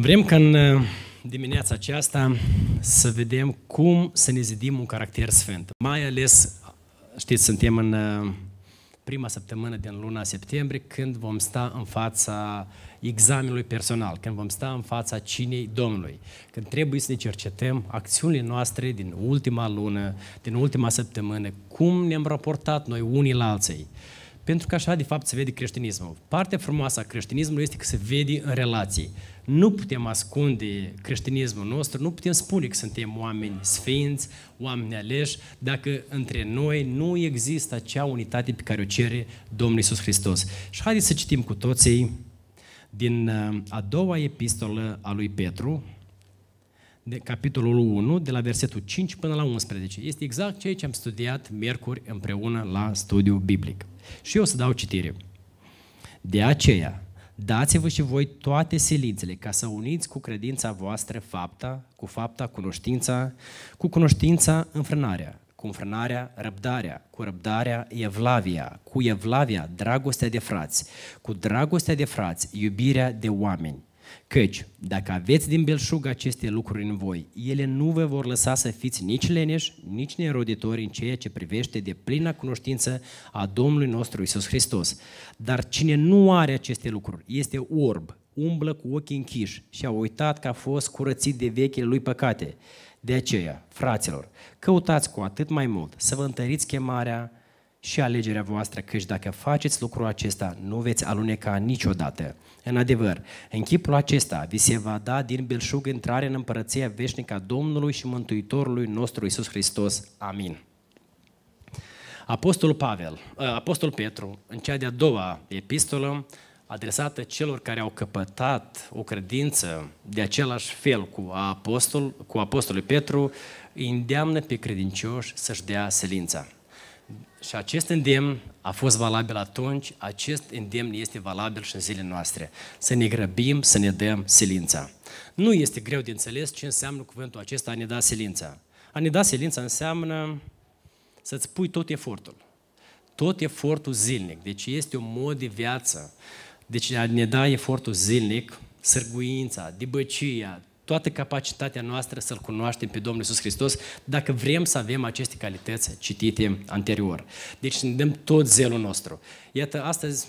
Vrem ca în uh, dimineața aceasta să vedem cum să ne zidim un caracter sfânt. Mai ales, știți, suntem în uh, prima săptămână din luna septembrie, când vom sta în fața examenului personal, când vom sta în fața cinei Domnului, când trebuie să ne cercetăm acțiunile noastre din ultima lună, din ultima săptămână, cum ne-am raportat noi unii la alții. Pentru că așa, de fapt, se vede creștinismul. Partea frumoasă a creștinismului este că se vede în relații. Nu putem ascunde creștinismul nostru, nu putem spune că suntem oameni sfinți, oameni aleși, dacă între noi nu există acea unitate pe care o cere Domnul Isus Hristos. Și haideți să citim cu toții din uh, a doua epistolă a lui Petru, de capitolul 1, de la versetul 5 până la 11. Este exact ceea ce am studiat miercuri împreună la studiu biblic. Și eu o să dau citire. De aceea, dați-vă și voi toate silințele ca să uniți cu credința voastră fapta, cu fapta cunoștința, cu cunoștința înfrânarea, cu înfrânarea răbdarea, cu răbdarea evlavia, cu evlavia dragostea de frați, cu dragostea de frați iubirea de oameni, Căci, dacă aveți din belșug aceste lucruri în voi, ele nu vă vor lăsa să fiți nici leneși, nici neroditori în ceea ce privește de plina cunoștință a Domnului nostru Isus Hristos. Dar cine nu are aceste lucruri este orb, umblă cu ochii închiși și a uitat că a fost curățit de vechile lui păcate. De aceea, fraților, căutați cu atât mai mult să vă întăriți chemarea și alegerea voastră, căci dacă faceți lucrul acesta, nu veți aluneca niciodată. În adevăr, în chipul acesta vi se va da din belșug intrare în împărăția veșnică a Domnului și Mântuitorului nostru Isus Hristos. Amin. Apostolul Pavel, ă, Apostol Petru, în cea de-a doua epistolă, adresată celor care au căpătat o credință de același fel cu, apostol, cu Apostolul Petru, îi îndeamnă pe credincioși să-și dea selința. Și acest îndemn a fost valabil atunci, acest îndemn este valabil și în zilele noastre. Să ne grăbim, să ne dăm silința. Nu este greu de înțeles ce înseamnă cuvântul acesta a ne da silința. A ne da silința înseamnă să-ți pui tot efortul. Tot efortul zilnic. Deci este un mod de viață. Deci a ne da efortul zilnic, sârguința, dibăcia, toată capacitatea noastră să-L cunoaștem pe Domnul Iisus Hristos dacă vrem să avem aceste calități citite anterior. Deci să ne dăm tot zelul nostru. Iată, astăzi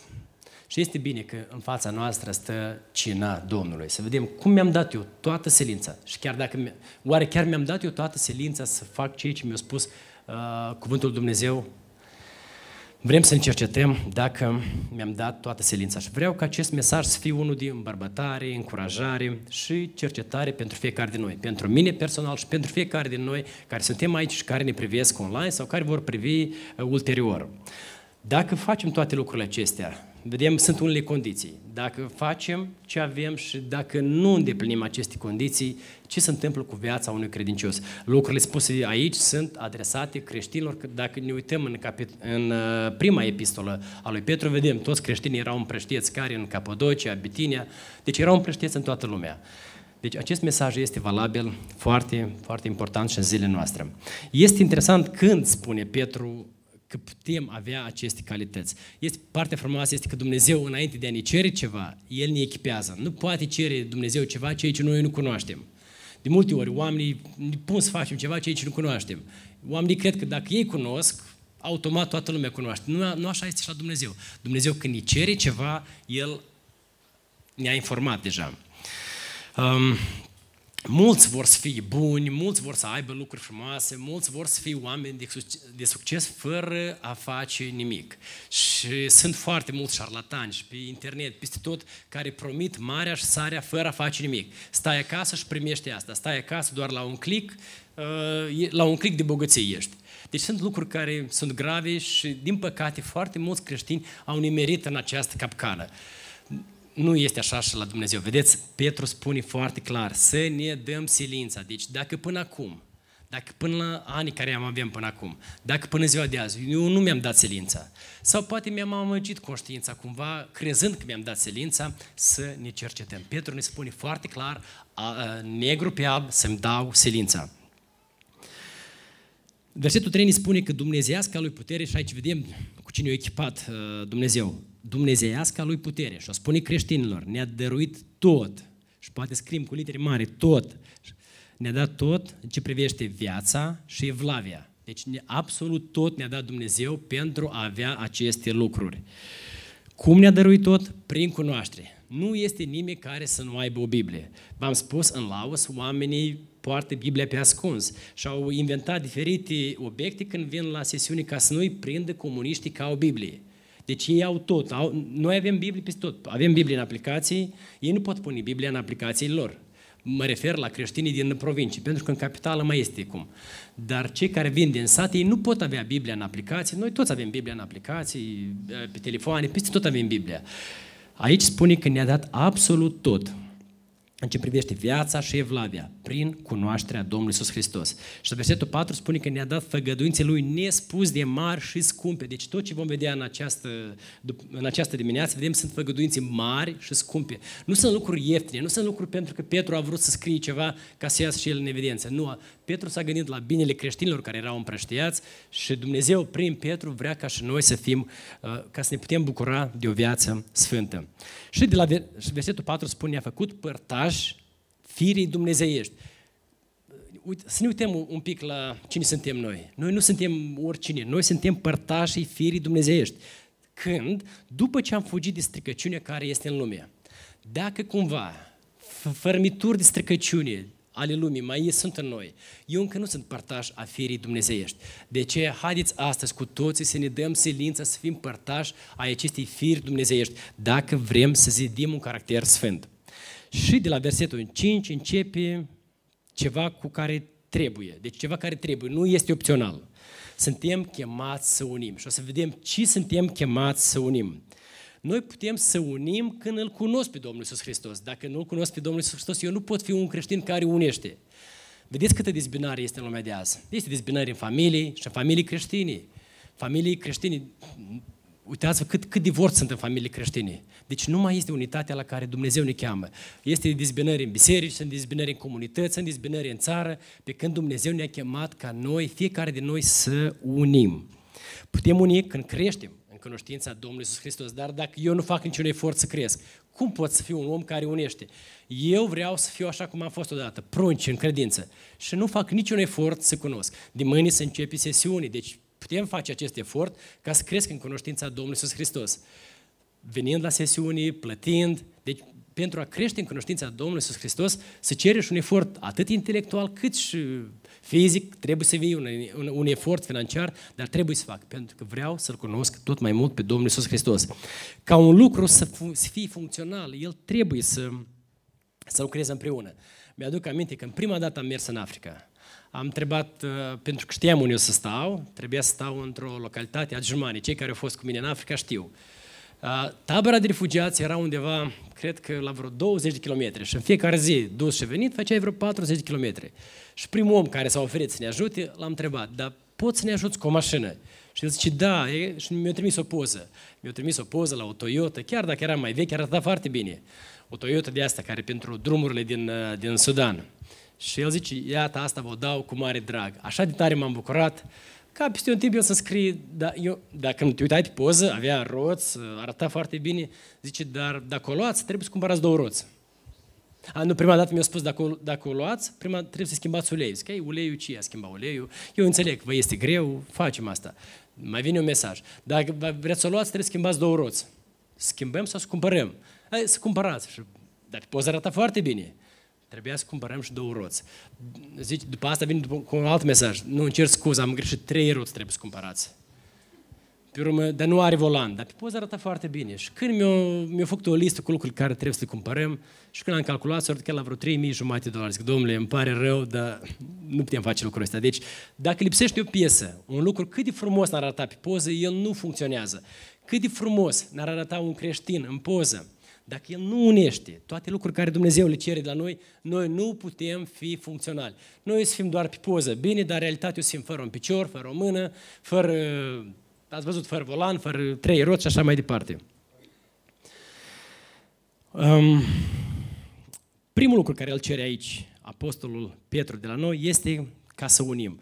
și este bine că în fața noastră stă cina Domnului. Să vedem cum mi-am dat eu toată silința. Și chiar dacă, oare chiar mi-am dat eu toată silința să fac ceea ce mi-a spus uh, Cuvântul Dumnezeu Vrem să încercetăm dacă mi-am dat toată silința și vreau ca acest mesaj să fie unul de îmbărbătare, încurajare și cercetare pentru fiecare din noi. Pentru mine personal și pentru fiecare din noi care suntem aici și care ne privesc online sau care vor privi uh, ulterior. Dacă facem toate lucrurile acestea, Vedem, sunt unele condiții. Dacă facem ce avem și dacă nu îndeplinim aceste condiții, ce se întâmplă cu viața unui credincios? Lucrurile spuse aici sunt adresate creștinilor. Dacă ne uităm în, capit- în uh, prima epistolă a lui Petru, vedem, toți creștinii erau împrăștieți care în Capodocia, Bitinia, deci erau împrăștieți în toată lumea. Deci acest mesaj este valabil, foarte, foarte important și în zilele noastre. Este interesant când spune Petru că putem avea aceste calități. Este, partea frumoasă este că Dumnezeu, înainte de a ne cere ceva, El ne echipează. Nu poate cere Dumnezeu ceva ceea ce noi nu cunoaștem. De multe ori, oamenii ne pun să facem ceva ceea ce nu cunoaștem. Oamenii cred că dacă ei cunosc, automat toată lumea cunoaște. Nu, nu așa este și la Dumnezeu. Dumnezeu când ne cere ceva, El ne-a informat deja. Um, Mulți vor să fie buni, mulți vor să aibă lucruri frumoase, mulți vor să fie oameni de, de succes fără a face nimic. Și sunt foarte mulți șarlatani și pe internet, peste tot, care promit marea și sarea fără a face nimic. Stai acasă și primești asta. Stai acasă doar la un click, uh, la un click de bogăție ești. Deci sunt lucruri care sunt grave și, din păcate, foarte mulți creștini au nimerit în această capcană nu este așa și la Dumnezeu. Vedeți, Petru spune foarte clar, să ne dăm silința. Deci dacă până acum, dacă până la anii care am avem până acum, dacă până ziua de azi, eu nu mi-am dat silința, sau poate mi-am amăgit conștiința cumva, crezând că mi-am dat silința, să ne cercetăm. Petru ne spune foarte clar, a, a, negru pe alb, să-mi dau silința. Versetul 3 ne spune că dumnezeiasca lui putere, și aici vedem cu cine a echipat uh, Dumnezeu, dumnezeiasca lui putere. Și o spune creștinilor, ne-a dăruit tot Și poate scriem cu litere mari tot. Ne-a dat tot în ce privește viața și evlavia. Deci absolut tot ne-a dat Dumnezeu pentru a avea aceste lucruri. Cum ne-a dăruit tot? Prin cunoaștere. Nu este nimeni care să nu aibă o Biblie. V-am spus, în Laos, oamenii poartă Biblia pe ascuns și au inventat diferite obiecte când vin la sesiune ca să nu-i prindă comuniștii ca o Biblie. Deci ei au tot. Au, noi avem Biblie peste tot. Avem Biblie în aplicații, ei nu pot pune Biblia în aplicațiile lor. Mă refer la creștinii din provincii, pentru că în capitală mai este cum. Dar cei care vin din sat, ei nu pot avea Biblia în aplicații. Noi toți avem Biblia în aplicații, pe telefoane, peste tot avem Biblia. Aici spune că ne-a dat absolut tot în ce privește viața și evlavia, prin cunoașterea Domnului Iisus Hristos. Și versetul 4 spune că ne-a dat făgăduințe Lui nespus de mari și scumpe. Deci tot ce vom vedea în această, în această dimineață, vedem, sunt făgăduințe mari și scumpe. Nu sunt lucruri ieftine, nu sunt lucruri pentru că Petru a vrut să scrie ceva ca să iasă și el în evidență. Nu, Petru s-a gândit la binele creștinilor care erau împrăștiați și Dumnezeu prin Petru vrea ca și noi să fim, uh, ca să ne putem bucura de o viață sfântă. Și de la versetul 4 spune, a făcut părtaș firii dumnezeiești. Uite, să ne uităm un pic la cine suntem noi. Noi nu suntem oricine, noi suntem părtașii firii dumnezeiești. Când, după ce am fugit de stricăciunea care este în lume, dacă cumva fărmituri de stricăciune, ale lumii mai sunt în noi. Eu încă nu sunt părtaș a firii dumnezeiești. De ce? Haideți astăzi cu toții să ne dăm silința să fim părtași a acestei firi dumnezeiești, dacă vrem să zidim un caracter sfânt. Și de la versetul 5 începe ceva cu care trebuie. Deci ceva care trebuie, nu este opțional. Suntem chemați să unim. Și o să vedem ce suntem chemați să unim. Noi putem să unim când îl cunosc pe Domnul Iisus Hristos. Dacă nu îl cunosc pe Domnul Iisus Hristos, eu nu pot fi un creștin care unește. Vedeți câtă dezbinare este în lumea de azi. Este dezbinare în familii și în familii creștine. Familii creștine, uitați-vă cât, cât divorț sunt în familii creștine. Deci nu mai este unitatea la care Dumnezeu ne cheamă. Este dezbinări în biserici, sunt dezbinări în comunități, sunt dezbinări în țară, pe când Dumnezeu ne-a chemat ca noi, fiecare din noi, să unim. Putem uni când creștem cunoștința Domnului Iisus Hristos. Dar dacă eu nu fac niciun efort să cresc, cum pot să fiu un om care unește? Eu vreau să fiu așa cum am fost odată, prunci în credință și nu fac niciun efort să cunosc. De mâine să începe sesiuni, deci putem face acest efort ca să cresc în cunoștința Domnului Iisus Hristos. Venind la sesiuni, plătind, deci pentru a crește în cunoștința Domnului Iisus Hristos, se cere și un efort atât intelectual cât și fizic, trebuie să vii un, un, un efort financiar, dar trebuie să fac, pentru că vreau să-L cunosc tot mai mult pe Domnul Iisus Hristos. Ca un lucru să, să fie funcțional, el trebuie să, să lucreze împreună. Mi-aduc aminte că în prima dată am mers în Africa. Am întrebat, uh, pentru că știam unde o să stau, trebuia să stau într-o localitate, Adjumani. Cei care au fost cu mine în Africa știu. Uh, tabăra de refugiați era undeva, cred că la vreo 20 de kilometri și în fiecare zi, dus și venit, făceai vreo 40 de kilometri. Și primul om care s-a oferit să ne ajute, l-am întrebat, dar poți să ne ajuți cu o mașină? Și el zice, da, e, și mi-a trimis o poză. Mi-a trimis o poză la o Toyota, chiar dacă era mai veche, arăta foarte bine. O Toyota de asta, care pentru drumurile din, uh, din Sudan. Și el zice, iată, asta vă dau cu mare drag. Așa de tare m-am bucurat, ca peste un timp eu să scrie, da, eu, dacă te uitai pe poză, avea roți, arăta foarte bine, zice, dar dacă o luați, trebuie să cumpărați două roți. A, nu, prima dată mi-a spus, dacă, dacă o luați, prima trebuie să schimbați uleiul. Zic, ei, uleiul ce a schimbat uleiul? Eu înțeleg, vă este greu, facem asta. Mai vine un mesaj. Dacă vreți să o luați, trebuie să schimbați două roți. Schimbăm sau să cumpărăm? Hai, să cumpărați. Dar pe poză arată foarte bine. Trebuia să cumpărăm și două roți. Zice, după asta vine după, cu un alt mesaj. Nu, încerc scuză, am greșit, trei roți trebuie să cumpărați. Pe urmă, dar nu are volan, dar pe poză arată foarte bine. Și când mi-a, mi făcut o listă cu lucruri care trebuie să le cumpărăm, și când am calculat, s-a la vreo 3.000 jumate de dolari. Zic, domnule, îmi pare rău, dar nu putem face lucrul ăsta. Deci, dacă lipsește o piesă, un lucru cât de frumos n-ar arăta pe poză, el nu funcționează. Cât de frumos n-ar arăta un creștin în poză, dacă el nu unește toate lucruri care Dumnezeu le cere de la noi, noi nu putem fi funcționali. Noi să fim doar pe poză, bine, dar realitatea o să fim fără un picior, fără o mână, fără, ați văzut, fără volan, fără trei roți și așa mai departe. Um, primul lucru care îl cere aici Apostolul Petru de la noi este ca să unim.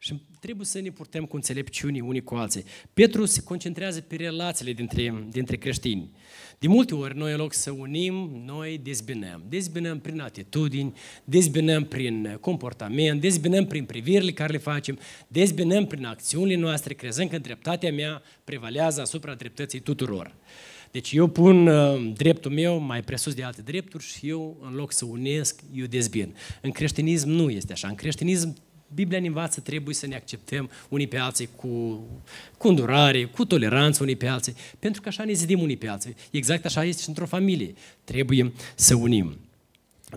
Și trebuie să ne purtăm cu înțelepciune unii cu alții. Petru se concentrează pe relațiile dintre, dintre creștini. De multe ori, noi în loc să unim, noi dezbinăm. Dezbinăm prin atitudini, dezbinăm prin comportament, dezbinăm prin privirile care le facem, dezbinăm prin acțiunile noastre, crezând că dreptatea mea prevalează asupra dreptății tuturor. Deci eu pun uh, dreptul meu mai presus de alte drepturi și eu, în loc să unesc, eu dezbin. În creștinism nu este așa. În creștinism Biblia ne învață, trebuie să ne acceptăm unii pe alții cu, cu îndurare, cu toleranță unii pe alții, pentru că așa ne zidim unii pe alții. Exact așa este și într-o familie. Trebuie să unim.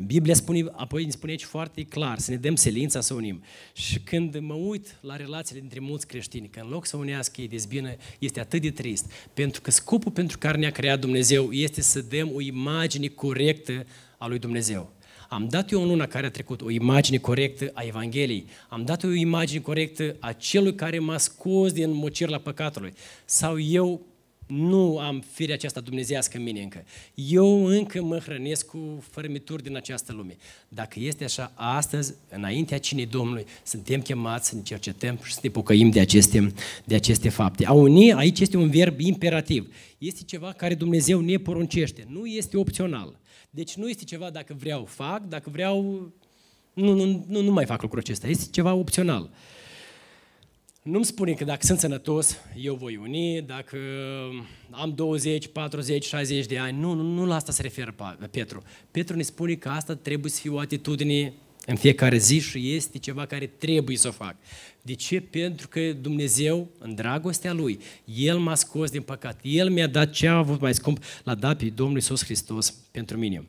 Biblia spune, apoi ne spune aici foarte clar, să ne dăm selința să unim. Și când mă uit la relațiile dintre mulți creștini, că în loc să unească ei dezbină, este atât de trist. Pentru că scopul pentru care ne-a creat Dumnezeu este să dăm o imagine corectă a lui Dumnezeu. Am dat eu în luna care a trecut o imagine corectă a Evangheliei. Am dat eu o imagine corectă a celui care m-a scos din mocirla păcatului. Sau eu nu am firea aceasta dumnezească în mine încă. Eu încă mă hrănesc cu fărâmituri din această lume. Dacă este așa, astăzi, înaintea cinei Domnului, suntem chemați să ne cercetăm și să ne pocăim de aceste, de aceste fapte. A uni, aici este un verb imperativ. Este ceva care Dumnezeu ne poruncește. Nu este opțional. Deci nu este ceva dacă vreau fac, dacă vreau nu, nu, nu, nu mai fac lucrul acesta. Este ceva opțional. Nu-mi spune că dacă sunt sănătos, eu voi uni, dacă am 20, 40, 60 de ani. Nu, nu, nu la asta se referă Petru. Petru ne spune că asta trebuie să fie o atitudine în fiecare zi și este ceva care trebuie să o fac. De ce? Pentru că Dumnezeu, în dragostea Lui, El m-a scos din păcat. El mi-a dat ce a avut mai scump, l-a dat pe Domnul Iisus Hristos pentru mine.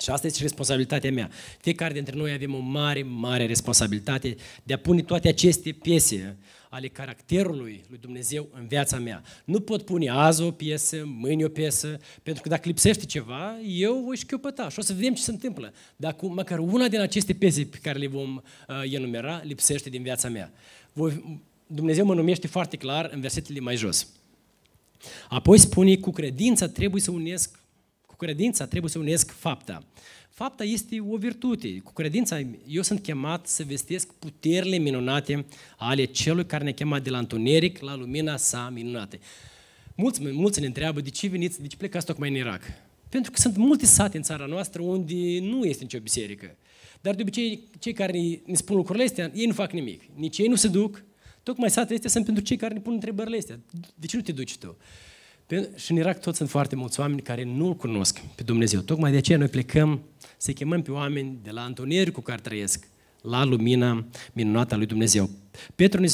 Și asta este responsabilitatea mea. Fiecare dintre noi avem o mare, mare responsabilitate de a pune toate aceste piese ale caracterului lui Dumnezeu în viața mea. Nu pot pune azi o piesă, mâine o piesă, pentru că dacă lipsește ceva, eu voi șchiopăta și o să vedem ce se întâmplă. Dacă măcar una din aceste piese pe care le vom uh, enumera lipsește din viața mea. Voi, Dumnezeu mă numește foarte clar în versetele mai jos. Apoi spune, cu credința trebuie să unesc credința trebuie să unesc fapta. Fapta este o virtute. Cu credința eu sunt chemat să vestesc puterile minunate ale celui care ne-a chemat de la întuneric la lumina sa minunată. Mulți, mulți ne întreabă de ce veniți, de ce plecați tocmai în Irak. Pentru că sunt multe sate în țara noastră unde nu este nicio biserică. Dar de obicei, cei care ne spun lucrurile astea, ei nu fac nimic. Nici ei nu se duc. Tocmai satele astea sunt pentru cei care ne pun întrebările astea. De ce nu te duci tu? Și în Irak tot sunt foarte mulți oameni care nu-L cunosc pe Dumnezeu. Tocmai de aceea noi plecăm să chemăm pe oameni de la întuneric cu care trăiesc la lumina minunată a lui Dumnezeu. Petru,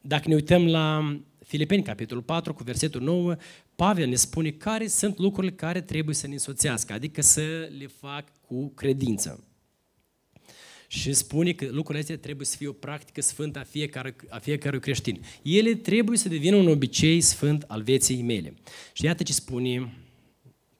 dacă ne uităm la Filipeni, capitolul 4, cu versetul 9, Pavel ne spune care sunt lucrurile care trebuie să ne însoțească, adică să le fac cu credință și spune că lucrurile astea trebuie să fie o practică sfântă a, fiecare, a fiecărui creștin. Ele trebuie să devină un obicei sfânt al vieții mele. Și iată ce spune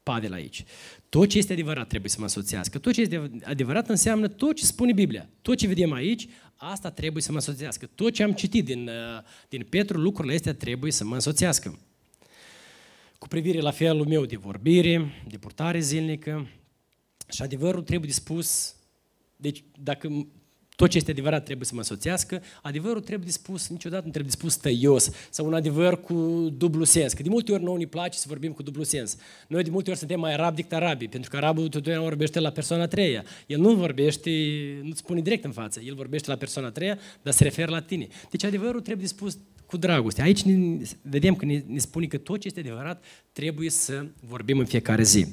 Pavel aici. Tot ce este adevărat trebuie să mă însoțească. Tot ce este adevărat înseamnă tot ce spune Biblia. Tot ce vedem aici, asta trebuie să mă însoțească. Tot ce am citit din, uh, din Petru, lucrurile astea trebuie să mă însoțească. Cu privire la felul meu de vorbire, de purtare zilnică, și adevărul trebuie dispus deci, dacă tot ce este adevărat trebuie să mă însoțească, adevărul trebuie dispus, niciodată nu trebuie dispus tăios sau un adevăr cu dublu sens. Că de multe ori nouă ne place să vorbim cu dublu sens. Noi de multe ori suntem mai arab decât arabii, pentru că arabul totdeauna vorbește la persoana a treia. El nu vorbește, nu spune direct în față, el vorbește la persoana a treia, dar se referă la tine. Deci adevărul trebuie dispus cu dragoste. Aici ne, vedem că ne, ne spune că tot ce este adevărat trebuie să vorbim în fiecare zi.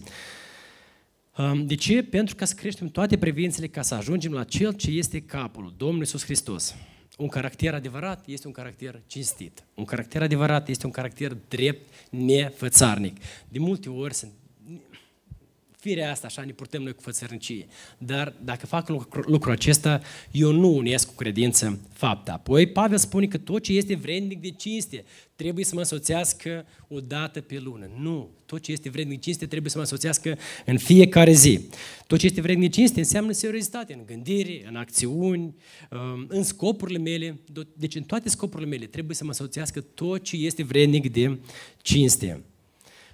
De ce? Pentru ca să creștem toate prevențiile ca să ajungem la Cel ce este capul, Domnul Iisus Hristos. Un caracter adevărat este un caracter cinstit. Un caracter adevărat este un caracter drept, nefățarnic. De multe ori sunt firea asta, așa ne purtăm noi cu fățărnicie. Dar dacă fac lucru, lucrul acesta, eu nu unesc cu credință fapta. Apoi Pavel spune că tot ce este vrednic de cinste trebuie să mă însoțească o dată pe lună. Nu, tot ce este vrednic de cinste trebuie să mă însoțească în fiecare zi. Tot ce este vrednic de cinste înseamnă seriozitate în gândire, în acțiuni, um, în scopurile mele. Deci în toate scopurile mele trebuie să mă însoțească tot ce este vrednic de cinste.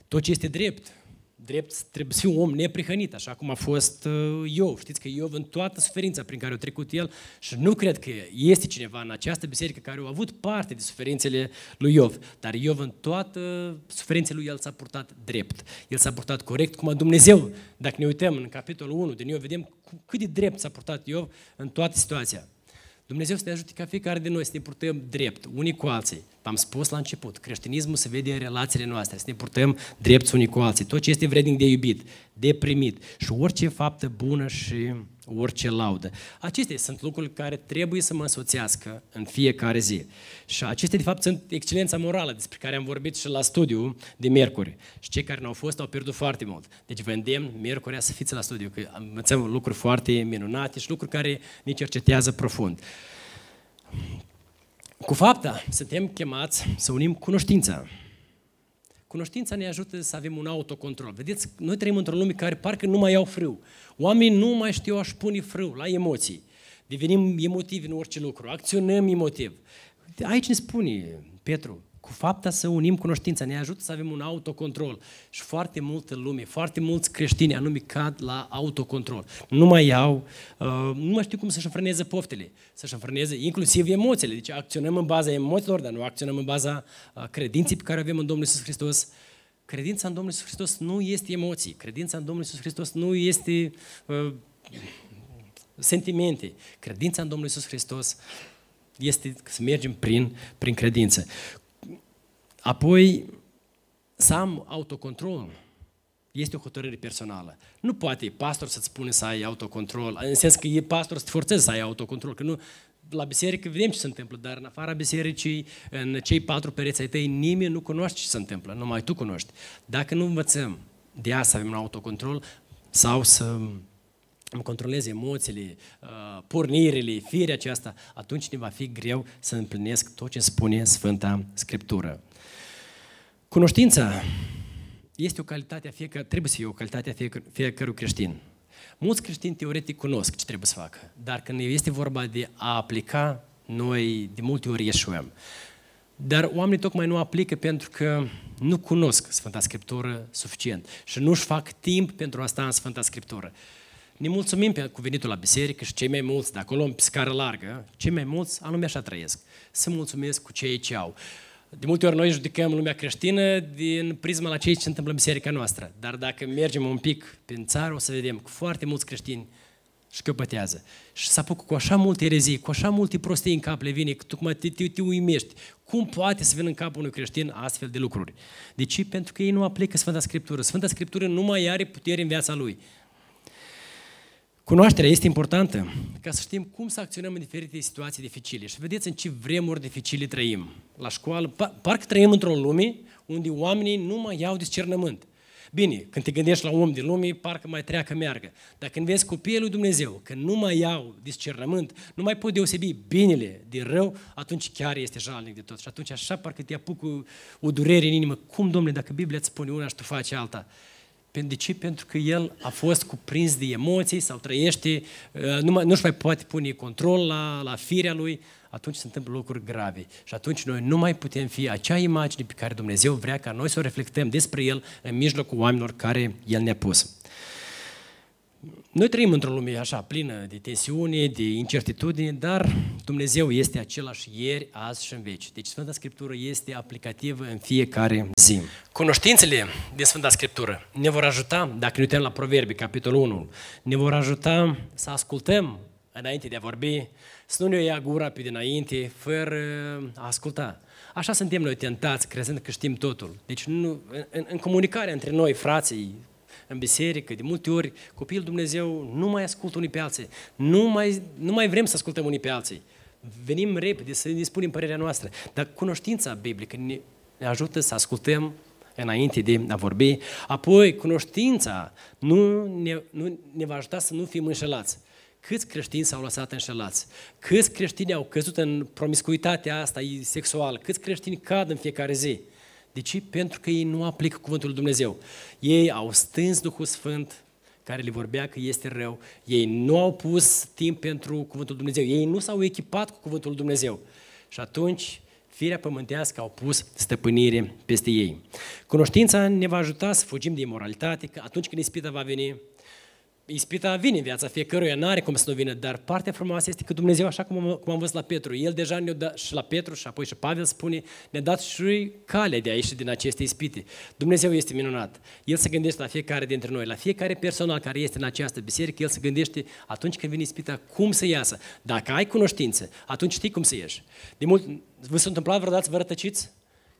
Tot ce este drept, drept, trebuie să fiu om neprihănit, așa cum a fost uh, Iov. Știți că Iov în toată suferința prin care a trecut el și nu cred că este cineva în această biserică care a avut parte de suferințele lui Iov, dar Iov în toată suferințele lui el s-a purtat drept. El s-a purtat corect, cum a Dumnezeu. Dacă ne uităm în capitolul 1 din Iov, vedem cât de drept s-a purtat Iov în toată situația. Dumnezeu să ne ajute ca fiecare din noi să ne purtăm drept, unii cu alții. Am spus la început, creștinismul se vede în relațiile noastre, să ne purtăm drept unii cu alții. Tot ce este vrednic de iubit, de primit și orice faptă bună și orice laudă. Acestea sunt lucruri care trebuie să mă însoțească în fiecare zi. Și acestea, de fapt, sunt excelența morală despre care am vorbit și la studiu de miercuri. Și cei care nu au fost au pierdut foarte mult. Deci vă îndemn miercurea să fiți la studiu, că învățăm lucruri foarte minunate și lucruri care ne cercetează profund. Cu fapta, suntem chemați să unim cunoștința. Cunoștința ne ajută să avem un autocontrol. Vedeți, noi trăim într-o lume care parcă nu mai iau frâu. Oamenii nu mai știu a-și pune frâu la emoții. Devenim emotivi în orice lucru, acționăm emotiv. Aici ne spune Petru, cu fapta să unim cunoștința, ne ajută să avem un autocontrol. Și foarte multă lume, foarte mulți creștini anume cad la autocontrol. Nu mai iau, uh, nu mai știu cum să-și înfrâneze poftele, să-și înfrâneze inclusiv emoțiile. Deci acționăm în baza emoțiilor, dar nu acționăm în baza uh, credinței pe care avem în Domnul Iisus Hristos. Credința în Domnul Iisus Hristos nu este emoții. Credința în Domnul Iisus Hristos nu este uh, sentimente. Credința în Domnul Iisus Hristos este să mergem prin, prin credință. Apoi, să am autocontrol este o hotărâre personală. Nu poate pastor să-ți spune să ai autocontrol, în sens că e pastor să te forțeze să ai autocontrol, că nu, la biserică vedem ce se întâmplă, dar în afara bisericii, în cei patru pereți ai tăi, nimeni nu cunoaște ce se întâmplă, numai tu cunoști. Dacă nu învățăm de asta să avem un autocontrol sau să îmi controlez emoțiile, uh, pornirile, firea aceasta, atunci ne va fi greu să împlinesc tot ce spune Sfânta Scriptură. Cunoștința este o calitate a fiecare, trebuie să fie o calitate a fiecare, fiecărui creștin. Mulți creștini teoretic cunosc ce trebuie să facă, dar când este vorba de a aplica, noi de multe ori ieșuăm. Dar oamenii tocmai nu aplică pentru că nu cunosc Sfânta Scriptură suficient și nu-și fac timp pentru a sta în Sfânta Scriptură. Ne mulțumim cu venitul la biserică și cei mai mulți, de acolo în scară largă, cei mai mulți anume așa trăiesc. Să mulțumesc cu cei ce au. De multe ori noi judecăm lumea creștină din prisma la ceea ce se întâmplă în biserica noastră. Dar dacă mergem un pic prin țară, o să vedem că foarte mulți creștini șcăpătează. Și s-a apucă cu așa multe erezii, cu așa multe prostii în cap le vine, că tu te, te, te uimești. Cum poate să vină în capul unui creștin astfel de lucruri? De ce? Pentru că ei nu aplică Sfânta Scriptură. Sfânta Scriptură nu mai are putere în viața lui. Cunoașterea este importantă ca să știm cum să acționăm în diferite situații dificile. Și vedeți în ce vremuri dificile trăim. La școală, parcă trăim într-o lume unde oamenii nu mai iau discernământ. Bine, când te gândești la om din lume, parcă mai treacă meargă. Dar când vezi copiii lui Dumnezeu, că nu mai iau discernământ, nu mai pot deosebi binele de rău, atunci chiar este jalnic de tot. Și atunci așa parcă te apucă o durere în inimă. Cum, domnule, dacă Biblia îți spune una și tu faci alta? De ce? Pentru că el a fost cuprins de emoții sau trăiește, uh, nu nu-și mai poate pune control la, la firea lui, atunci se întâmplă lucruri grave. Și atunci noi nu mai putem fi acea imagine pe care Dumnezeu vrea ca noi să o reflectăm despre El în mijlocul oamenilor care El ne-a pus. Noi trăim într-o lume așa, plină de tensiune, de incertitudine, dar Dumnezeu este același ieri, azi și în veci. Deci Sfânta Scriptură este aplicativă în fiecare zi. Cunoștințele din Sfânta Scriptură ne vor ajuta, dacă ne uităm la Proverbi, capitolul 1, ne vor ajuta să ascultăm înainte de a vorbi, să nu ne ia gura pe dinainte, fără a asculta. Așa suntem noi tentați, crezând că știm totul. Deci nu, în, în comunicarea între noi, frații, în biserică, de multe ori copiii Dumnezeu nu mai ascultă unii pe alții. Nu mai, nu mai vrem să ascultăm unii pe alții. Venim repede să ne spunem părerea noastră. Dar cunoștința biblică ne, ne ajută să ascultăm înainte de a vorbi. Apoi, cunoștința nu ne, nu ne va ajuta să nu fim înșelați. Câți creștini s-au lăsat înșelați? Câți creștini au căzut în promiscuitatea asta sexuală? Câți creștini cad în fiecare zi? De ce? Pentru că ei nu aplică cuvântul lui Dumnezeu. Ei au stâns Duhul Sfânt care le vorbea că este rău. Ei nu au pus timp pentru cuvântul lui Dumnezeu. Ei nu s-au echipat cu cuvântul lui Dumnezeu. Și atunci firea pământească au pus stăpânire peste ei. Cunoștința ne va ajuta să fugim de imoralitate, că atunci când ispita va veni, Ispita vine în viața fiecăruia, nu are cum să nu vină, dar partea frumoasă este că Dumnezeu, așa cum am, cum am văzut la Petru, El deja ne-a dat și la Petru și apoi și Pavel spune, ne-a dat și calea de a ieși din aceste ispite. Dumnezeu este minunat. El se gândește la fiecare dintre noi, la fiecare persoană care este în această biserică, El se gândește atunci când vine ispita cum să iasă. Dacă ai cunoștință, atunci știi cum să ieși. De mult, vă s-a întâmplat vreodată să vă rătăciți?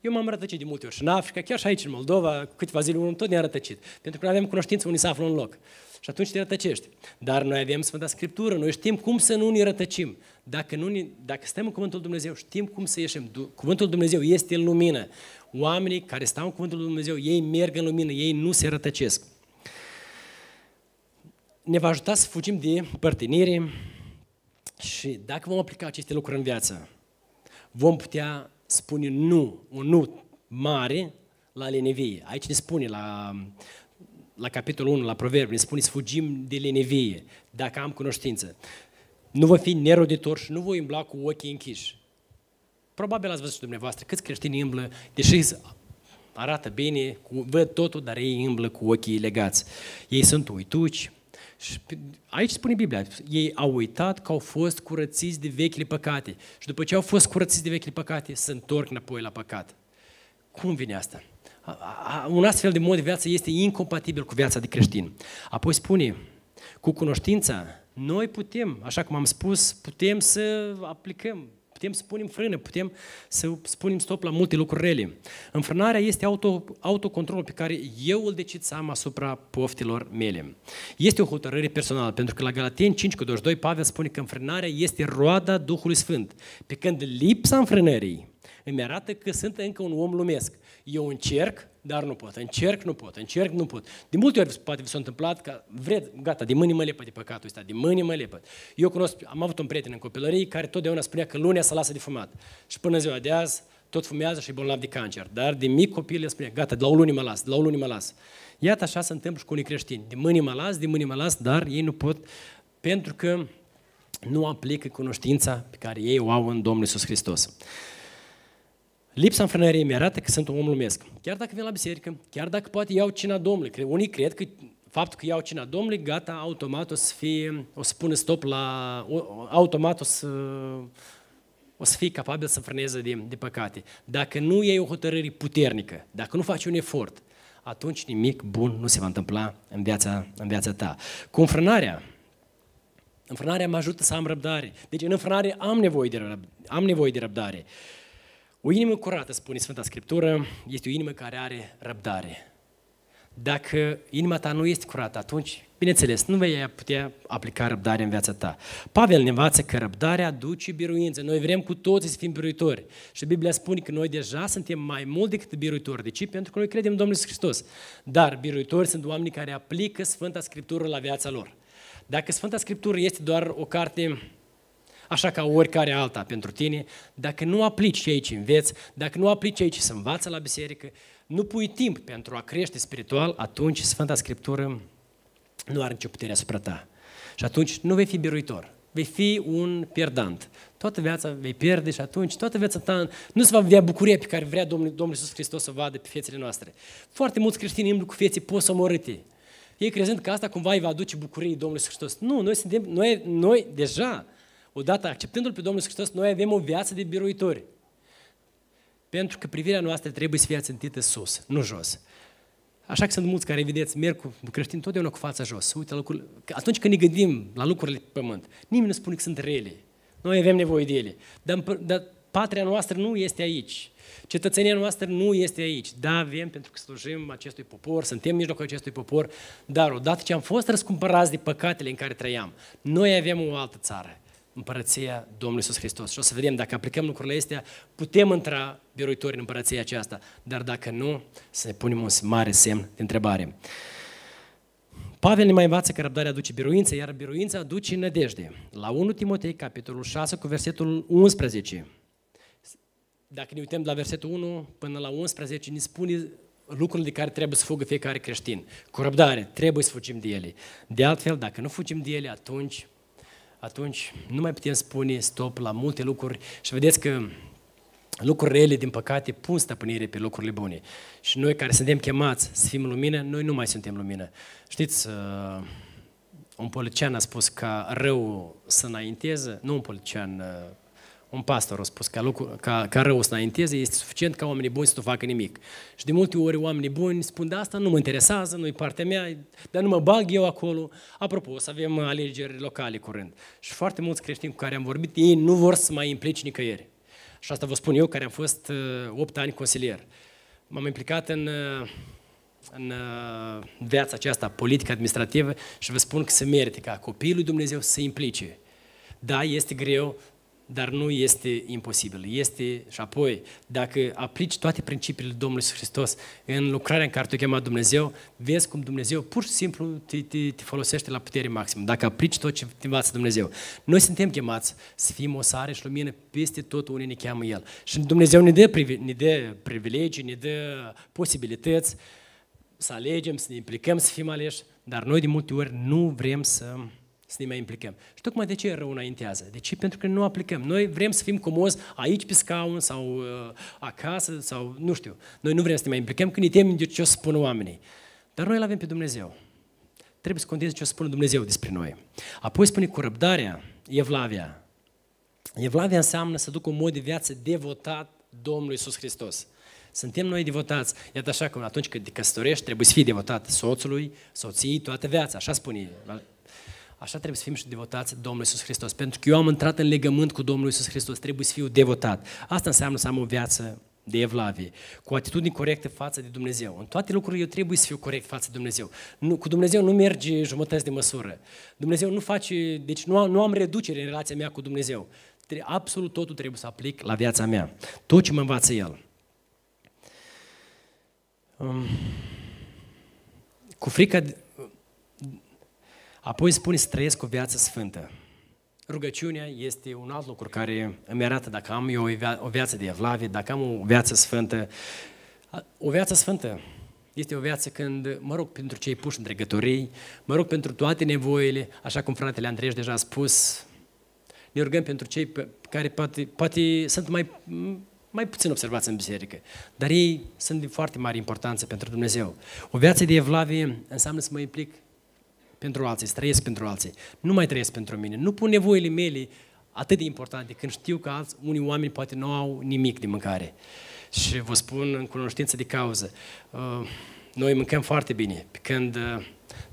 Eu m-am rătăcit de multe ori și în Africa, chiar și aici în Moldova, câteva zile, unul tot ne-a rătăcit. Pentru că nu avem cunoștință unii se află în loc. Și atunci te rătăcești. Dar noi avem Sfânta Scriptură, noi știm cum să nu ne rătăcim. Dacă, nu ne, dacă stăm în Cuvântul Dumnezeu, știm cum să ieșim. Cuvântul Dumnezeu este în lumină. Oamenii care stau în Cuvântul Dumnezeu, ei merg în lumină, ei nu se rătăcesc. Ne va ajuta să fugim de părtinire și dacă vom aplica aceste lucruri în viață, vom putea spune nu, un nu mare la lenevie. Aici ne spune la la capitolul 1, la proverbi, ne spune să fugim de lenevie, dacă am cunoștință. Nu voi fi neroditor și nu voi umbla cu ochii închiși. Probabil ați văzut și dumneavoastră câți creștini îmblă, deși arată bine, văd totul, dar ei îmblă cu ochii legați. Ei sunt uituci. Și aici spune Biblia, ei au uitat că au fost curățiți de vechile păcate. Și după ce au fost curățiți de vechile păcate, se întorc înapoi la păcat. Cum vine asta? un astfel de mod de viață este incompatibil cu viața de creștin. Apoi spune, cu cunoștința, noi putem, așa cum am spus, putem să aplicăm, putem să punem frână, putem să spunem stop la multe lucruri rele. Înfrânarea este auto, autocontrolul pe care eu îl decid să am asupra poftilor mele. Este o hotărâre personală, pentru că la Galateni 5 cu 22 Pavel spune că înfrânarea este roada Duhului Sfânt, pe când lipsa înfrânării îmi arată că sunt încă un om lumesc. Eu încerc, dar nu pot. Încerc, nu pot. Încerc, nu pot. De multe ori poate vi s-a întâmplat că vreți, gata, de mâini mă lepă de păcatul ăsta, de mâini mă lepă. Eu cunosc, am avut un prieten în copilărie care totdeauna spunea că lunea să lasă de fumat. Și până ziua de azi, tot fumează și e bolnav de cancer. Dar de mic copil el spunea, gata, de la o lună mă las, de la o lună mă las. Iată așa se întâmplă și cu unii creștini. De mâini mă las, de mâini mă las, dar ei nu pot pentru că nu aplică cunoștința pe care ei o au în Domnul Iisus Hristos. Lipsa înfrânării mi arată că sunt un om lumesc. Chiar dacă vin la biserică, chiar dacă poate iau cina Domnului. Unii cred că faptul că iau cina Domnului, gata, automat o să fie, o să pună stop la, automat o să, o să fie capabil să frâneze de, de păcate. Dacă nu iei o hotărâre puternică, dacă nu faci un efort, atunci nimic bun nu se va întâmpla în viața, în viața ta. Cu înfrânarea, înfrânarea mă ajută să am răbdare. Deci în înfrânare am nevoie de, răbdare, am nevoie de răbdare. O inimă curată, spune Sfânta Scriptură, este o inimă care are răbdare. Dacă inima ta nu este curată, atunci, bineînțeles, nu vei putea aplica răbdare în viața ta. Pavel ne învață că răbdarea aduce biruință. Noi vrem cu toții să fim biruitori. Și Biblia spune că noi deja suntem mai mult decât biruitori. De ce? Pentru că noi credem în Domnul Hristos. Dar biruitori sunt oamenii care aplică Sfânta Scriptură la viața lor. Dacă Sfânta Scriptură este doar o carte așa ca oricare alta pentru tine, dacă nu aplici ce aici înveți, dacă nu aplici aici să învață la biserică, nu pui timp pentru a crește spiritual, atunci Sfânta Scriptură nu are nicio putere asupra ta. Și atunci nu vei fi biruitor, vei fi un pierdant. Toată viața vei pierde și atunci toată viața ta nu se va vedea bucuria pe care vrea Domnul, Domnul Iisus Hristos să o vadă pe fețele noastre. Foarte mulți creștini îmblu cu feții posomorâte. Ei crezând că asta cumva îi va aduce bucurie Domnului Iisus Hristos. Nu, noi suntem, noi, noi deja odată acceptându-L pe Domnul Hristos, noi avem o viață de biruitori. Pentru că privirea noastră trebuie să fie țintită sus, nu jos. Așa că sunt mulți care, vedeți, merg cu creștini totdeauna cu fața jos. Uite, lucruri, atunci când ne gândim la lucrurile pe pământ, nimeni nu spune că sunt rele. Noi avem nevoie de ele. Dar, dar patria noastră nu este aici. Cetățenia noastră nu este aici. Da, avem pentru că slujim acestui popor, suntem în mijlocul acestui popor, dar odată ce am fost răscumpărați de păcatele în care trăiam, noi avem o altă țară împărăția Domnului Iisus Hristos. Și o să vedem, dacă aplicăm lucrurile astea, putem intra biruitori în împărăția aceasta, dar dacă nu, să ne punem un mare semn de întrebare. Pavel ne mai învață că răbdarea aduce biruință, iar biruința aduce nădejde. La 1 Timotei, capitolul 6, cu versetul 11. Dacă ne uităm de la versetul 1 până la 11, ne spune lucrurile de care trebuie să fugă fiecare creștin. Cu răbdare, trebuie să fugim de ele. De altfel, dacă nu fugim de ele, atunci atunci nu mai putem spune stop la multe lucruri și vedeți că lucrurile rele, din păcate, pun stăpânire pe lucrurile bune. Și noi care suntem chemați să fim lumină, noi nu mai suntem lumină. Știți, uh, un politician a spus ca rău să înainteze, nu un politician, uh, un pastor a spus ca, lucru, ca, ca rău să înainteze, este suficient ca oamenii buni să nu facă nimic. Și de multe ori oamenii buni spun, de asta nu mă interesează, nu-i partea mea, dar nu mă bag eu acolo. Apropo, o să avem alegeri locale curând. Și foarte mulți creștini cu care am vorbit, ei nu vor să mai implici nicăieri. Și asta vă spun eu, care am fost 8 uh, ani consilier. M-am implicat în, uh, în uh, viața aceasta politică, administrativă și vă spun că se merită ca copiii lui Dumnezeu să se implice. Da, este greu, dar nu este imposibil. Este, și apoi, dacă aplici toate principiile Domnului Iisus Hristos în lucrarea în care te-a chemat Dumnezeu, vezi cum Dumnezeu pur și simplu te, te, te folosește la putere maximă. Dacă aplici tot ce te învață Dumnezeu. Noi suntem chemați să fim o sare și lumină peste tot unde ne cheamă El. Și Dumnezeu ne dă, ne dă privilegii, ne dă posibilități să alegem, să ne implicăm, să fim aleși, dar noi de multe ori nu vrem să să ne mai implicăm. Și tocmai de ce rău înaintează? De ce? Pentru că nu aplicăm. Noi vrem să fim comozi aici pe scaun sau uh, acasă sau nu știu. Noi nu vrem să ne mai implicăm când ne temem de ce o să spună oamenii. Dar noi îl avem pe Dumnezeu. Trebuie să conteze ce o să spună Dumnezeu despre noi. Apoi spune cu răbdarea, Evlavia. Evlavia înseamnă să ducă un mod de viață devotat Domnului Iisus Hristos. Suntem noi devotați. Iată așa cum atunci când te căsătorești, trebuie să fii devotat soțului, soției, toată viața. Așa spune Așa trebuie să fim și devotați Domnului Iisus Hristos. Pentru că eu am intrat în legământ cu Domnul Iisus Hristos, trebuie să fiu devotat. Asta înseamnă să am o viață de evlavie, cu atitudine corectă față de Dumnezeu. În toate lucrurile eu trebuie să fiu corect față de Dumnezeu. Nu, cu Dumnezeu nu merge jumătăți de măsură. Dumnezeu nu face, deci nu am, nu am reducere în relația mea cu Dumnezeu. Absolut totul trebuie să aplic la viața mea. Tot ce mă învață El. Um, cu frica, Apoi spune să trăiesc o viață sfântă. Rugăciunea este un alt lucru care îmi arată dacă am eu o viață de evlavie, dacă am o viață sfântă. O viață sfântă este o viață când mă rog pentru cei puși în dregătorii, mă rog pentru toate nevoile, așa cum fratele Andrei deja a spus, ne rugăm pentru cei pe care poate, poate sunt mai, mai puțin observați în biserică, dar ei sunt de foarte mare importanță pentru Dumnezeu. O viață de evlavie înseamnă să mă implic pentru alții, să trăiesc pentru alții. Nu mai trăiesc pentru mine. Nu pun nevoile mele atât de importante când știu că alți, unii oameni poate nu au nimic de mâncare. Și vă spun în cunoștință de cauză, uh, noi mâncăm foarte bine. Când, uh,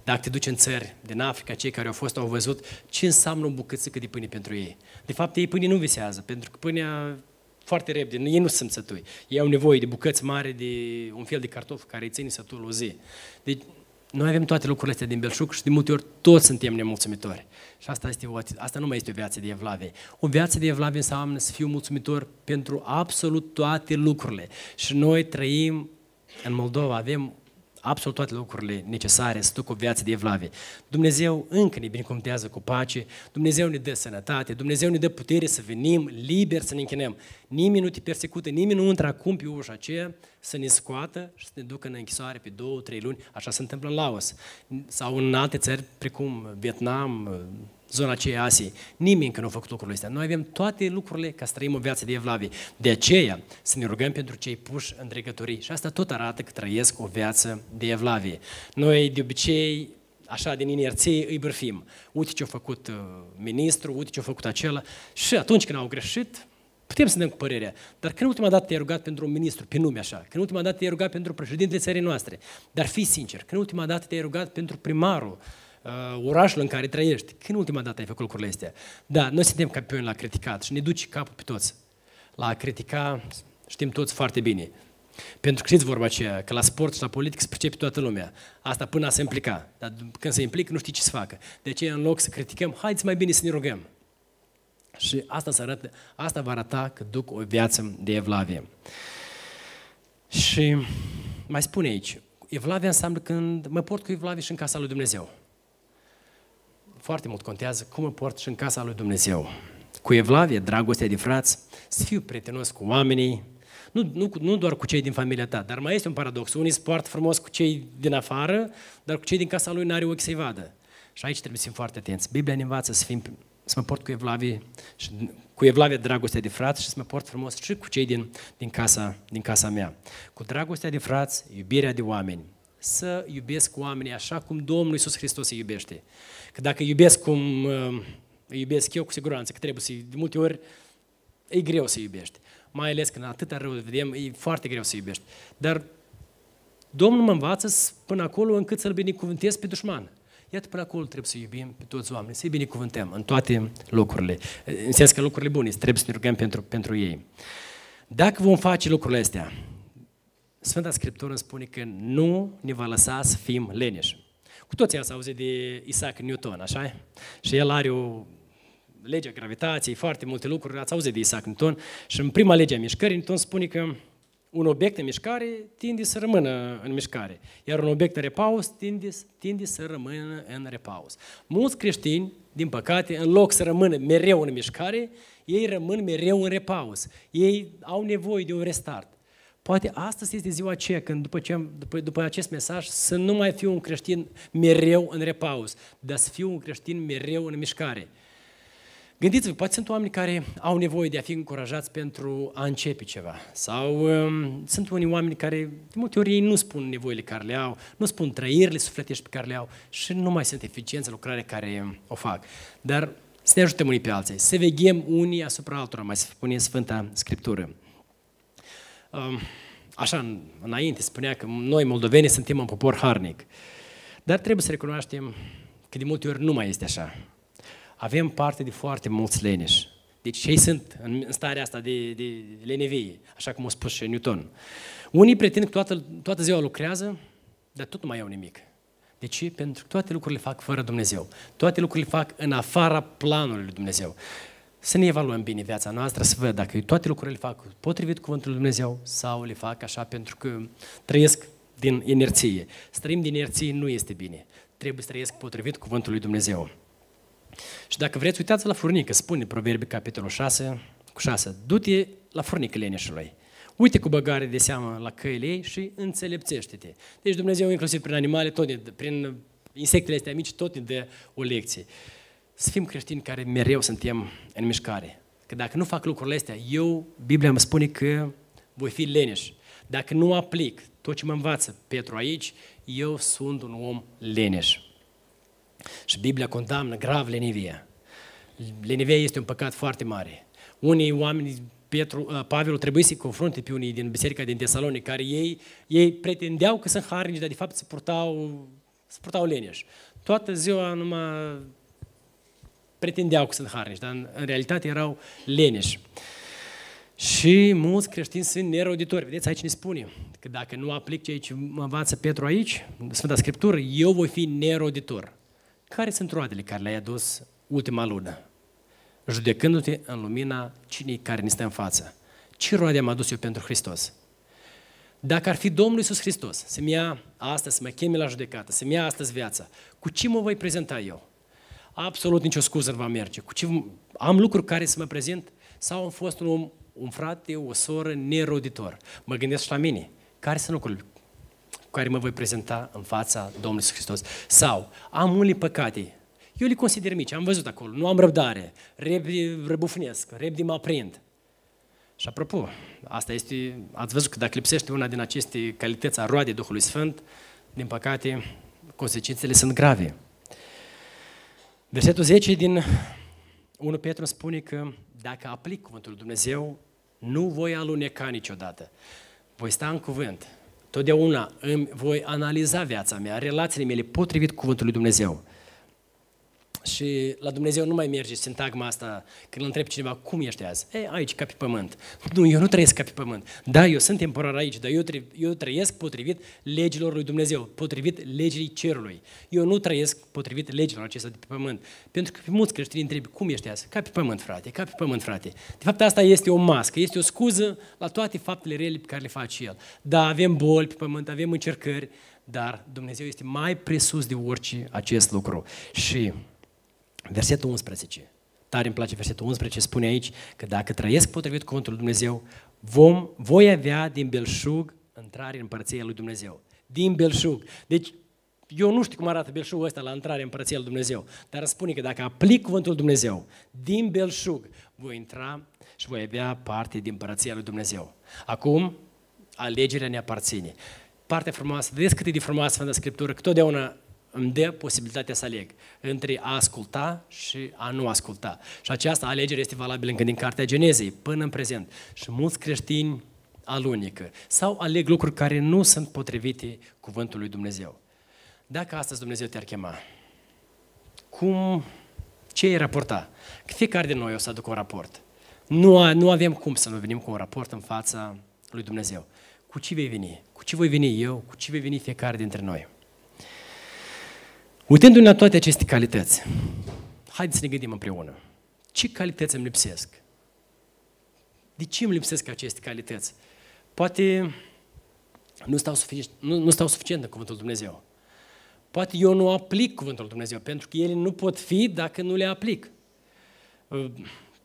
dacă te duci în țări din Africa, cei care au fost au văzut ce înseamnă o bucățică de pâine pentru ei. De fapt, ei pâine nu visează, pentru că pâinea foarte repede, ei nu sunt sătui. Ei au nevoie de bucăți mari, de un fel de cartof care îi ține sătul o zi. Deci noi avem toate lucrurile astea din belșug și de multe ori toți suntem nemulțumitori. Și asta, este o, asta nu mai este o viață de evlavie. O viață de evlavie înseamnă să fiu mulțumitor pentru absolut toate lucrurile. Și noi trăim în Moldova, avem absolut toate lucrurile necesare să duc o viață de evlavie. Dumnezeu încă ne binecuvântează cu pace, Dumnezeu ne dă sănătate, Dumnezeu ne dă putere să venim liber să ne închinăm. Nimeni nu te persecută, nimeni nu intră acum pe ușa aceea să ne scoată și să ne ducă în închisoare pe două, trei luni. Așa se întâmplă în Laos sau în alte țări precum Vietnam, zona aceea Asiei. Nimeni încă nu a făcut lucrurile astea. Noi avem toate lucrurile ca să trăim o viață de evlavie. De aceea să ne rugăm pentru cei puși în dregătorii. Și asta tot arată că trăiesc o viață de evlavie. Noi de obicei așa din inerție îi bârfim. Uite ce a făcut uh, ministru, uite ce a făcut acela. Și atunci când au greșit, putem să ne dăm cu părerea. Dar când ultima dată te-ai rugat pentru un ministru, pe nume așa, când ultima dată te-ai rugat pentru președintele țării noastre, dar fii sincer, când ultima dată te-ai rugat pentru primarul uh, orașul în care trăiești. Când ultima dată ai făcut lucrurile astea? Da, noi suntem campioni la criticat și ne duce capul pe toți. La a critica știm toți foarte bine. Pentru că știți vorba aceea, că la sport și la politică se pricepe toată lumea. Asta până a se implica. Dar când se implică, nu știi ce să facă. De aceea, în loc să criticăm, haideți mai bine să ne rugăm. Și asta, să arată, asta va arăta că duc o viață de evlavie. Și mai spune aici, evlavia înseamnă când mă port cu evlavie și în casa lui Dumnezeu foarte mult contează cum mă port și în casa lui Dumnezeu. Cu evlavie, dragostea de frați, să fiu prietenos cu oamenii, nu, nu, nu doar cu cei din familia ta, dar mai este un paradox. Unii se poartă frumos cu cei din afară, dar cu cei din casa lui n-are ochi să-i vadă. Și aici trebuie să fim foarte atenți. Biblia ne învață să fim să mă port cu evlavie, și cu evlavie dragostea de frați și să mă port frumos și cu cei din, din, casa, din casa mea. Cu dragostea de frați, iubirea de oameni. Să iubesc oamenii așa cum Domnul Iisus Hristos îi iubește. Că dacă iubesc cum uh, îi iubesc eu, cu siguranță că trebuie să de multe ori e greu să iubești. Mai ales când atâta rău vedem, e foarte greu să iubești. Dar Domnul mă învață până acolo încât să-l binecuvântez pe dușman. Iată, până acolo trebuie să iubim pe toți oamenii, să-i binecuvântăm în toate locurile. În sens că lucrurile bune, trebuie să ne rugăm pentru, pentru ei. Dacă vom face lucrurile astea, Sfânta Scriptură spune că nu ne va lăsa să fim leneși. Cu toții ați auzit de Isaac Newton, așa Și el are o legea gravitației, foarte multe lucruri, ați auzit de Isaac Newton. Și în prima lege a mișcării, Newton spune că un obiect în mișcare tinde să rămână în mișcare, iar un obiect în repaus tinde, tinde să rămână în repaus. Mulți creștini, din păcate, în loc să rămână mereu în mișcare, ei rămân mereu în repaus. Ei au nevoie de un restart. Poate astăzi este ziua aceea când după, ce, după, după acest mesaj să nu mai fiu un creștin mereu în repaus, dar să fiu un creștin mereu în mișcare. Gândiți-vă, poate sunt oameni care au nevoie de a fi încurajați pentru a începe ceva. Sau um, sunt unii oameni care, de multe ori, ei nu spun nevoile care le au, nu spun trăirile sufletești pe care le au și nu mai sunt eficienți în lucrarea care o fac. Dar să ne ajutăm unii pe alții, să veghem unii asupra altora, mai spune Sfânta Scriptură. Um, așa, înainte spunea că noi, moldoveni, suntem un popor harnic. Dar trebuie să recunoaștem că de multe ori nu mai este așa avem parte de foarte mulți leneși. Deci cei sunt în starea asta de, de lenevie, așa cum a spus și Newton. Unii pretind că toată, toată ziua lucrează, dar tot nu mai au nimic. De ce? Pentru că toate lucrurile fac fără Dumnezeu. Toate lucrurile fac în afara planului lui Dumnezeu. Să ne evaluăm bine viața noastră, să văd dacă toate lucrurile le fac potrivit cuvântului lui Dumnezeu sau le fac așa pentru că trăiesc din inerție. Să trăim din inerție nu este bine. Trebuie să trăiesc potrivit cuvântului lui Dumnezeu. Și dacă vreți, uitați la furnică, spune Proverbii capitolul 6, cu 6, du-te la furnică leneșului. Uite cu băgare de seamă la căile ei și înțelepțește-te. Deci Dumnezeu, inclusiv prin animale, tot ne, prin insectele astea mici, tot ne dă o lecție. Să fim creștini care mereu suntem în mișcare. Că dacă nu fac lucrurile astea, eu, Biblia îmi spune că voi fi leneș. Dacă nu aplic tot ce mă învață Petru aici, eu sunt un om leneș. Și Biblia condamnă grav lenivia. Lenivia este un păcat foarte mare. Unii oameni, Petru, uh, Pavel trebuie să-i confrunte pe unii din biserica din Tesalonic, care ei, ei pretendeau că sunt harnici, dar de fapt se purtau, se purtau leneși. Toată ziua numai pretendeau că sunt harnici, dar în, în realitate erau leneși. Și mulți creștini sunt neroditori. Vedeți, aici ne spune că dacă nu aplic ceea ce mă învață Petru aici, Sfânta Scriptură, eu voi fi neroditor. Care sunt roadele care le-ai adus ultima lună? Judecându-te în lumina cinei care ne stă în față. Ce roade am adus eu pentru Hristos? Dacă ar fi Domnul Iisus Hristos să-mi ia astăzi, să mă cheme la judecată, să-mi ia astăzi viața, cu ce mă voi prezenta eu? Absolut nicio scuză nu va merge. Cu ce am lucruri care să mă prezint sau am fost un om, un frate, o soră neroditor. Mă gândesc și la mine. Care sunt lucrurile care mă voi prezenta în fața Domnului Hristos. Sau am unele păcate, eu le consider mici, am văzut acolo, nu am răbdare, repede răbufnesc, repede mă aprind. Și apropo, asta este, ați văzut că dacă lipsește una din aceste calități a roadei Duhului Sfânt, din păcate, consecințele sunt grave. Versetul 10 din 1 Petru spune că dacă aplic cuvântul lui Dumnezeu, nu voi aluneca niciodată. Voi sta în cuvânt, Totdeauna îmi voi analiza viața mea, relațiile mele potrivit cuvântului Dumnezeu. Și la Dumnezeu nu mai merge sintagma asta când îl întreb cineva, cum ești azi? E, aici, ca pe pământ. Nu, eu nu trăiesc ca pe pământ. Da, eu sunt temporar aici, dar eu, tre- eu trăiesc potrivit legilor lui Dumnezeu, potrivit legii cerului. Eu nu trăiesc potrivit legilor acestea de pe pământ. Pentru că pe mulți creștini întreb, cum ești azi? Ca pe pământ, frate, ca pe pământ, frate. De fapt, asta este o mască, este o scuză la toate faptele rele pe care le face El. Da, avem boli pe pământ, avem încercări, dar Dumnezeu este mai presus de orice acest lucru. Și Versetul 11. Tare îmi place versetul 11, spune aici că dacă trăiesc potrivit cuvântul lui Dumnezeu, vom, voi avea din belșug intrare în împărăția lui Dumnezeu. Din belșug. Deci, Eu nu știu cum arată belșugul ăsta la intrare în Împărăția lui Dumnezeu, dar spune că dacă aplic cuvântul lui Dumnezeu din belșug, voi intra și voi avea parte din Împărăția lui Dumnezeu. Acum, alegerea ne aparține. Partea frumoasă, vedeți cât e de frumoasă Sfânta Scriptură, că totdeauna îmi dă posibilitatea să aleg între a asculta și a nu asculta. Și această alegere este valabilă încă din Cartea Genezei până în prezent. Și mulți creștini alunică sau aleg lucruri care nu sunt potrivite cuvântului Dumnezeu. Dacă astăzi Dumnezeu te-ar chema, cum, ce ai raporta? Că fiecare din noi o să aducă un raport. Nu, nu avem cum să nu venim cu un raport în fața lui Dumnezeu. Cu ce vei veni? Cu ce voi veni eu? Cu ce vei veni fiecare dintre noi? Uitându-ne la toate aceste calități, haideți să ne gândim împreună. Ce calități îmi lipsesc? De ce îmi lipsesc aceste calități? Poate nu stau, suficient, nu, nu stau suficient în Cuvântul Dumnezeu. Poate eu nu aplic Cuvântul Dumnezeu, pentru că ele nu pot fi dacă nu le aplic. Uh,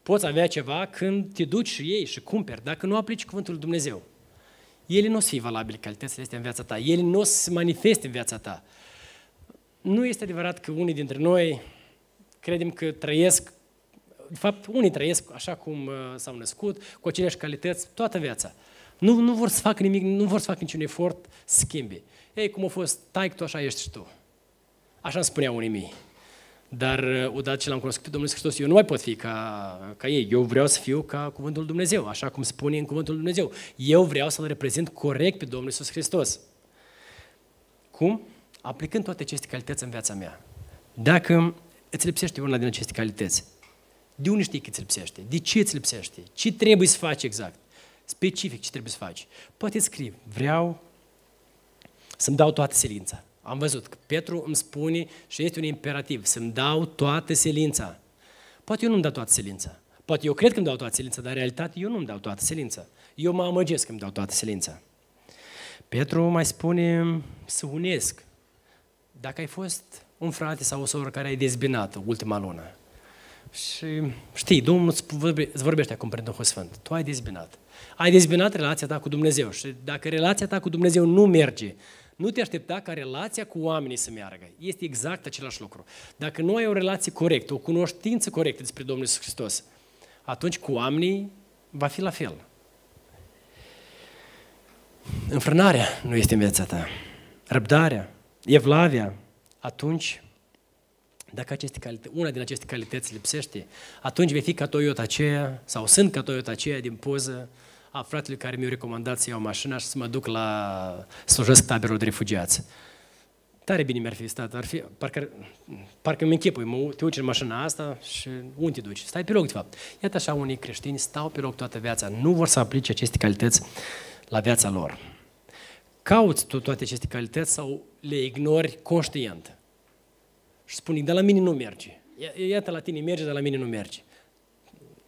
poți avea ceva când te duci și iei și cumperi, dacă nu aplici Cuvântul Dumnezeu. Ele nu o să fie valabile calitățile astea în viața ta. Ele nu o să se manifeste în viața ta. Nu este adevărat că unii dintre noi credem că trăiesc, de fapt, unii trăiesc așa cum uh, s-au născut, cu aceleași calități, toată viața. Nu, nu vor să facă nimic, nu vor să facă niciun efort să schimbe. Ei, cum a fost tai tu, așa ești și tu. Așa îmi spuneau unii mii. Dar uh, odată ce l-am cunoscut pe Domnul Hristos, eu nu mai pot fi ca, ca ei. Eu vreau să fiu ca Cuvântul Dumnezeu, așa cum spune în Cuvântul Dumnezeu. Eu vreau să-L reprezint corect pe Domnul Iisus Hristos. Cum? Aplicând toate aceste calități în viața mea. Dacă îți lipsește una din aceste calități, de unde știi că îți lipsește? De ce îți lipsește? Ce trebuie să faci exact? specific ce trebuie să faci. Poate scrii, vreau să-mi dau toată silința. Am văzut că Petru îmi spune și este un imperativ, să-mi dau toată silința. Poate eu nu-mi dau toată silința. Poate eu cred că îmi dau toată silința, dar în realitate eu nu-mi dau toată silința. Eu mă amăgesc că îmi dau toată silința. Petru mai spune să unesc. Dacă ai fost un frate sau o soră care ai dezbinat ultima lună și știi, Domnul îți vorbește acum prin Duhul Sfânt, tu ai dezbinat ai dezbinat relația ta cu Dumnezeu. Și dacă relația ta cu Dumnezeu nu merge, nu te aștepta ca relația cu oamenii să meargă. Este exact același lucru. Dacă nu ai o relație corectă, o cunoștință corectă despre Domnul Iisus Hristos, atunci cu oamenii va fi la fel. Înfrânarea nu este în viața ta. Răbdarea, evlavia, atunci, dacă aceste calități, una din aceste calități lipsește, atunci vei fi ca Toyota aceea, sau sunt ca Toyota aceea din poză, a fratele care mi-a recomandat să iau mașina și să mă duc la slujesc taberul de refugiați. Tare bine mi-ar fi stat, ar fi, parcă, parcă mi închipui, mă, te uci în mașina asta și unde te duci? Stai pe loc, de fapt. Iată așa unii creștini stau pe loc toată viața, nu vor să aplice aceste calități la viața lor. Cauți tu toate aceste calități sau le ignori conștient? Și spuni, de la mine nu merge. Iată la tine merge, dar la mine nu merge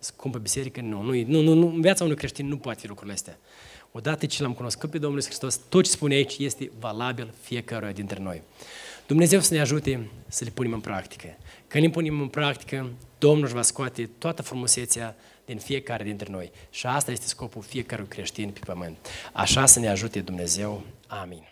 scumpă biserică, nu, nu, nu, nu, nu, în viața unui creștin nu poate fi lucrurile astea. Odată ce l-am cunoscut pe Domnul Hristos, tot ce spune aici este valabil fiecăruia dintre noi. Dumnezeu să ne ajute să le punem în practică. Când le punem în practică, Domnul își va scoate toată frumusețea din fiecare dintre noi. Și asta este scopul fiecărui creștin pe pământ. Așa să ne ajute Dumnezeu. Amin.